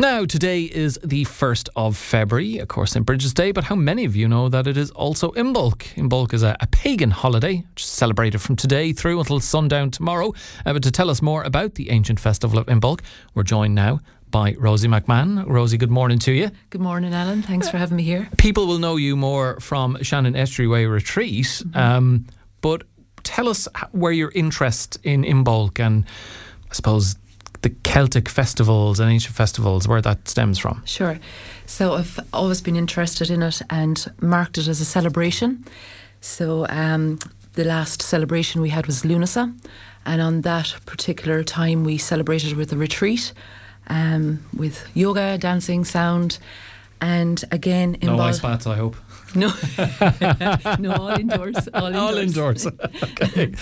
Now, today is the 1st of February, of course, St. Bridget's Day, but how many of you know that it is also Imbolc? Imbolc is a, a pagan holiday, which is celebrated from today through until sundown tomorrow. Uh, but to tell us more about the ancient festival of Imbolc, we're joined now by Rosie McMahon. Rosie, good morning to you. Good morning, Alan. Thanks for having me here. People will know you more from Shannon Estuary Way Retreat, mm-hmm. um, but tell us where your interest in Imbolc and I suppose the Celtic festivals and ancient festivals, where that stems from. Sure. So I've always been interested in it and marked it as a celebration. So um, the last celebration we had was Lunasa, and on that particular time we celebrated with a retreat um, with yoga, dancing, sound, and again in no ice baths, I hope. No, no, all indoors. All indoors. All indoors. okay.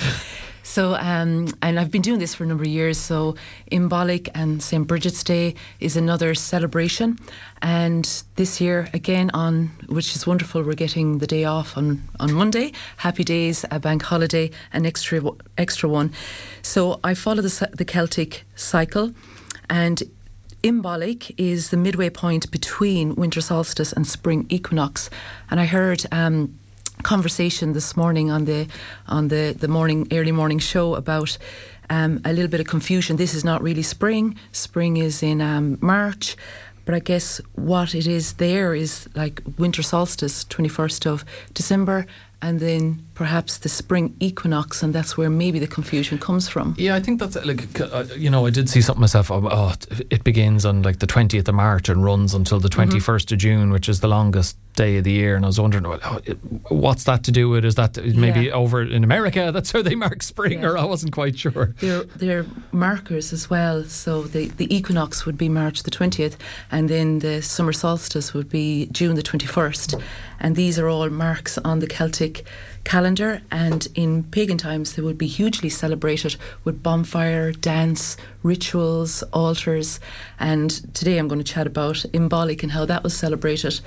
So, um, and I've been doing this for a number of years. So, Imbolc and St. Bridget's Day is another celebration. And this year, again, on which is wonderful, we're getting the day off on, on Monday. Happy days, a bank holiday, an extra extra one. So, I follow the, the Celtic cycle. And Imbolc is the midway point between winter solstice and spring equinox. And I heard. Um, conversation this morning on the on the the morning early morning show about um, a little bit of confusion. This is not really spring. Spring is in um, March. But I guess what it is there is like winter solstice, 21st of December, and then perhaps the spring equinox, and that's where maybe the confusion comes from. Yeah, I think that's like uh, you know I did see something myself. Oh, oh it begins on like the twentieth of March and runs until the twenty first mm mm-hmm. of June, which is the longest day of the year. And I was wondering, oh, what's that to do with? Is that maybe yeah. over in America? That's how they mark spring, yeah. or I wasn't quite sure. They're, they're markers as well. So the the equinox would be March the twentieth, and then the summer solstice would be June the twenty first, and these are all marks on the Celtic calendar, and in pagan times they would be hugely celebrated with bonfire, dance, rituals, altars. And today I'm going to chat about Imbolc and how that was celebrated.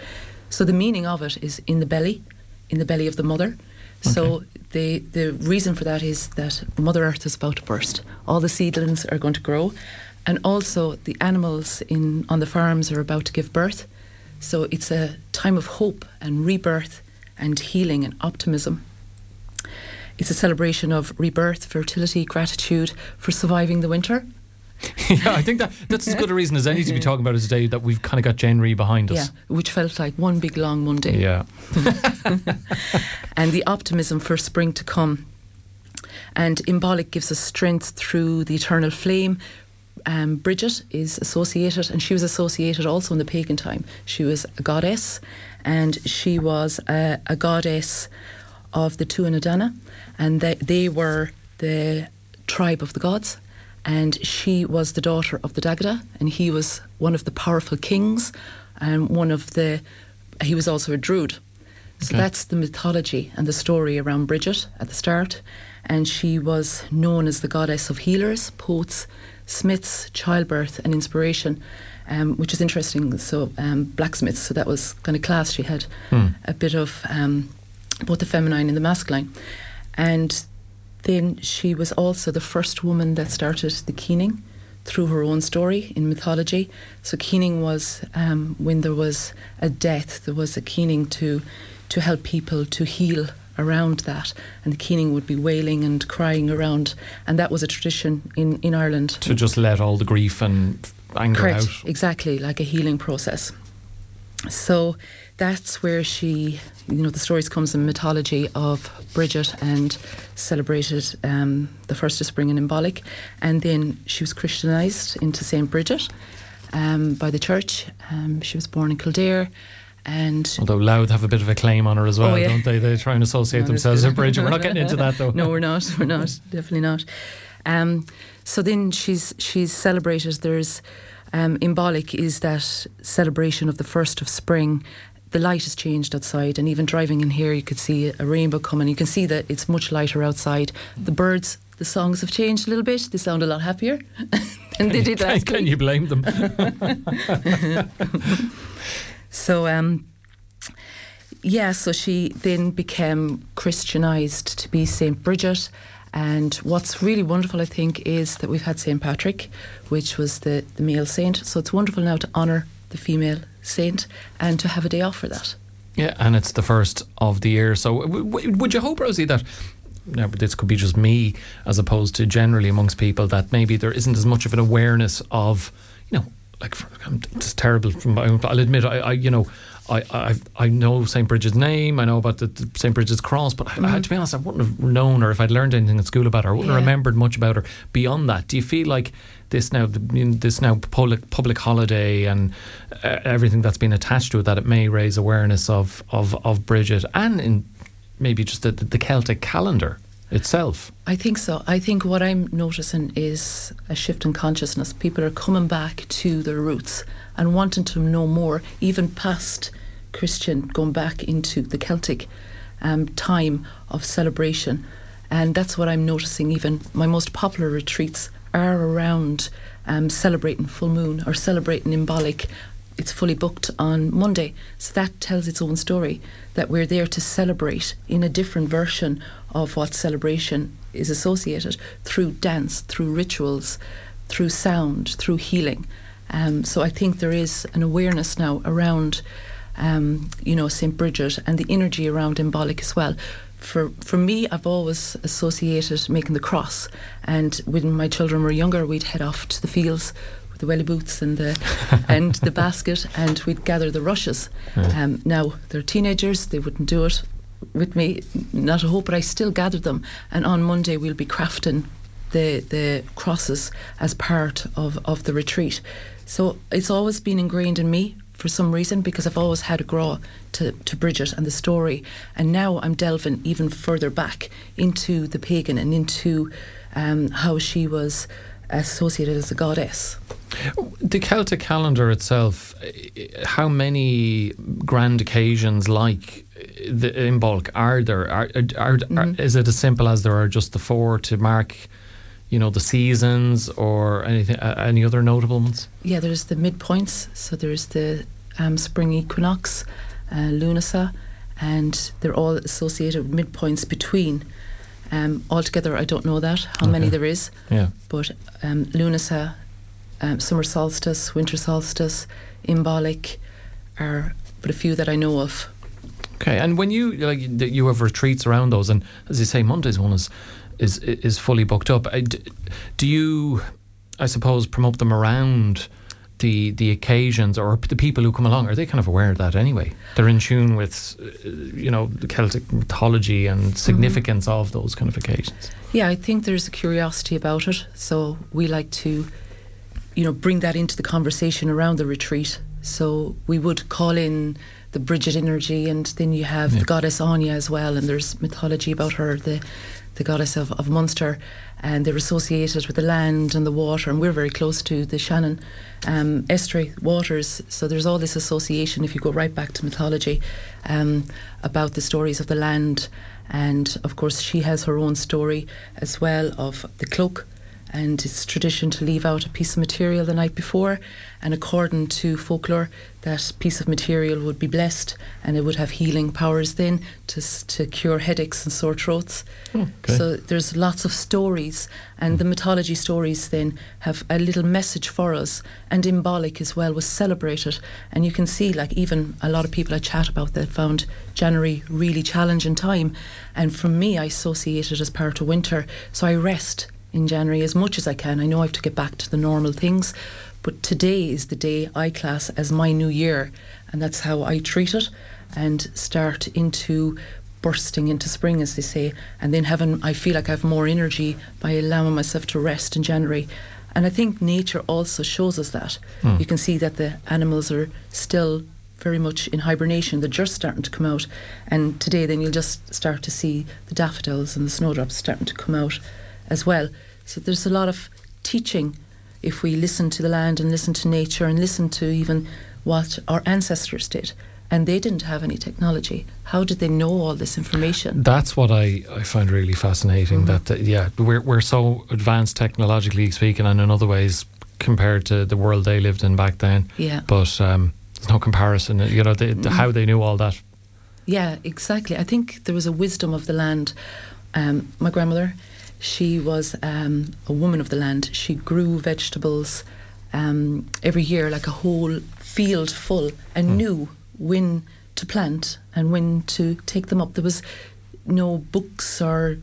So the meaning of it is in the belly, in the belly of the mother. Okay. So the the reason for that is that Mother Earth is about to burst. All the seedlings are going to grow, and also the animals in on the farms are about to give birth. So it's a time of hope and rebirth and healing and optimism. It's a celebration of rebirth, fertility, gratitude for surviving the winter. yeah, I think that that's as good a reason as any to be talking about it today that we've kind of got January behind us. Yeah, which felt like one big long Monday. Yeah. and the optimism for spring to come. And Imbolc gives us strength through the eternal flame. Um, Bridget is associated, and she was associated also in the pagan time. She was a goddess, and she was a, a goddess of the Tuatha and they, they were the tribe of the gods. And she was the daughter of the Dagda, and he was one of the powerful kings, and one of the. He was also a druid. So okay. that's the mythology and the story around Bridget at the start. And she was known as the goddess of healers, poets, smiths, childbirth, and inspiration, um, which is interesting. So, um, blacksmiths, so that was kind of class. She had hmm. a bit of um, both the feminine and the masculine. And then she was also the first woman that started the keening through her own story in mythology. So keening was um, when there was a death, there was a keening to to help people to heal around that, and the keening would be wailing and crying around, and that was a tradition in in Ireland to just let all the grief and anger Correct, out. Exactly, like a healing process. So that's where she, you know, the stories comes in mythology of Bridget and celebrated um, the first of spring in Imbolc, and then she was Christianized into Saint Bridget um, by the church. Um, she was born in Kildare. And although Louth have a bit of a claim on her as well, oh, yeah. don't they? They try and associate themselves with Bridget. We're not getting into that though. no, we're not. We're not. Definitely not. Um, so then she's she's celebrated. There's um, Imbolc is that celebration of the first of spring. The light has changed outside, and even driving in here, you could see a rainbow coming. You can see that it's much lighter outside. The birds, the songs have changed a little bit. They sound a lot happier than they did last can, can you blame them? So, um, yeah, so she then became Christianized to be Saint Bridget And what's really wonderful, I think, is that we've had St. Patrick, which was the, the male saint. So it's wonderful now to honour the female saint and to have a day off for that. Yeah, and it's the first of the year. So w- w- would you hope, Rosie, that now, this could be just me as opposed to generally amongst people that maybe there isn't as much of an awareness of, you know, like for, it's terrible. From I'll admit, I, I you know, I, I I know St Bridget's name. I know about the, the St Bridget's cross, but mm. I, to be honest, I wouldn't have known, or if I'd learned anything at school about her, I wouldn't yeah. have remembered much about her beyond that. Do you feel like this now, this now public public holiday and uh, everything that's been attached to it, that it may raise awareness of of, of Bridget and in maybe just the, the Celtic calendar itself? I think so. I think what I'm noticing is a shift in consciousness. People are coming back to their roots and wanting to know more, even past Christian, going back into the Celtic um, time of celebration. And that's what I'm noticing. Even my most popular retreats are around um, celebrating full moon or celebrating Imbolc it's fully booked on Monday. So that tells its own story that we're there to celebrate in a different version of what celebration is associated through dance, through rituals, through sound, through healing. Um, so I think there is an awareness now around, um, you know, St. Bridget and the energy around Imbolc as well. For for me, I've always associated making the cross, and when my children were younger, we'd head off to the fields the welly boots and the and the basket, and we'd gather the rushes. Yeah. Um, now they're teenagers; they wouldn't do it with me, not a hope. But I still gathered them, and on Monday we'll be crafting the the crosses as part of of the retreat. So it's always been ingrained in me for some reason because I've always had a grow to, to Bridget and the story. And now I'm delving even further back into the pagan and into um, how she was associated as a goddess. The Celtic calendar itself, how many grand occasions like Imbolc, are there? Are, are, mm-hmm. are, is it as simple as there are just the four to mark, you know, the seasons or anything? Uh, any other notable ones? Yeah, there's the midpoints. So there's the um, spring equinox, uh, Lunasa, and they're all associated with midpoints between. Um, altogether, I don't know that how okay. many there is. Yeah. But um, Lunasa um, summer solstice, winter solstice, Imbolc are but a few that I know of. Okay, and when you like you have retreats around those, and as you say, Monday's one is is is fully booked up. Do you, I suppose, promote them around? The the occasions or the people who come along are they kind of aware of that anyway they're in tune with uh, you know the celtic mythology and mm-hmm. significance mm-hmm. of those kind of occasions yeah i think there's a curiosity about it so we like to you know, bring that into the conversation around the retreat. So we would call in the Bridget energy, and then you have yeah. the goddess Áine as well, and there's mythology about her, the the goddess of, of Munster, and they're associated with the land and the water, and we're very close to the Shannon um, estuary waters. So there's all this association, if you go right back to mythology, um, about the stories of the land. And of course, she has her own story as well of the cloak and it's tradition to leave out a piece of material the night before. And according to folklore, that piece of material would be blessed and it would have healing powers then to, to cure headaches and sore throats. Oh, okay. So there's lots of stories, and the mythology stories then have a little message for us. And Imbolc as well was celebrated. And you can see, like, even a lot of people I chat about that found January really challenging time. And for me, I associate it as part of winter. So I rest in January as much as I can. I know I have to get back to the normal things, but today is the day I class as my new year, and that's how I treat it and start into bursting into spring, as they say, and then having I feel like I have more energy by allowing myself to rest in January. And I think nature also shows us that. Mm. You can see that the animals are still very much in hibernation. They're just starting to come out. And today, then you'll just start to see the daffodils and the snowdrops starting to come out as well. So there's a lot of teaching if we listen to the land and listen to nature and listen to even what our ancestors did. And they didn't have any technology. How did they know all this information? That's what I, I find really fascinating. Mm-hmm. That, uh, yeah, we're, we're so advanced technologically speaking, and in other ways compared to the world they lived in back then. Yeah. But um, there's no comparison. You know, they, mm-hmm. how they knew all that. Yeah, exactly. I think there was a wisdom of the land. Um, my grandmother, She was um, a woman of the land. She grew vegetables um, every year, like a whole field full, and Hmm. knew when to plant and when to take them up. There was no books or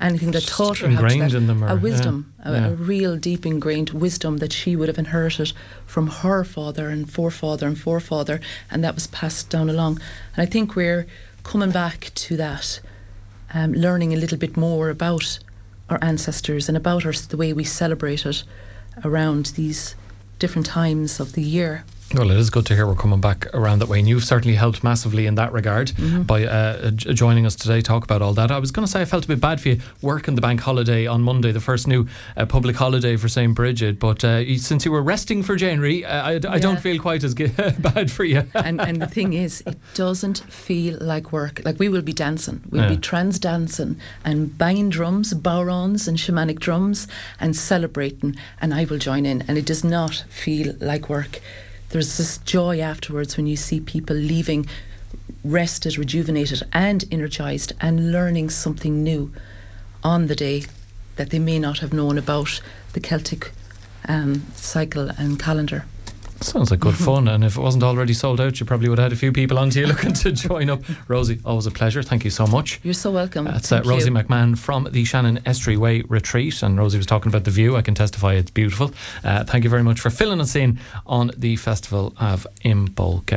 anything that Just taught her how to ingrained that. in them or- a yeah, wisdom, a, yeah. a real deep ingrained wisdom that she would have inherited from her father and forefather and forefather, and that was passed down along. And I think we're coming back to that, um, learning a little bit more about our ancestors and about our, the way we celebrate it around these different times of the year. Well, it is good to hear we're coming back around that way, and you've certainly helped massively in that regard Mm-hmm. by uh, joining us today. Talk about all that. I was going to say I felt a bit bad for you working the bank holiday on Monday, the first new uh, public holiday for St Bridget. But uh, since you were resting for January, uh, I, I don't feel quite as g- bad for you. and and the thing is, it doesn't feel like work. Like we will be dancing, we'll Yeah. be trance dancing and banging drums, bodhráns and shamanic drums, and celebrating. And I will join in, and it does not feel like work. There's this joy afterwards when you see people leaving rested, rejuvenated, and energized, and learning something new on the day that they may not have known about the Celtic um, cycle and calendar. Sounds like good fun, and if it wasn't already sold out, you probably would have had a few people onto you looking to join up. Rosie, always a pleasure. Thank you so much. You're so welcome. That's uh, Rosie you. McMahon from the Shannon Estuary Way Retreat. And Rosie was talking about the view. I can testify it's beautiful. Uh, thank you very much for filling us in on the Festival of Imbolc.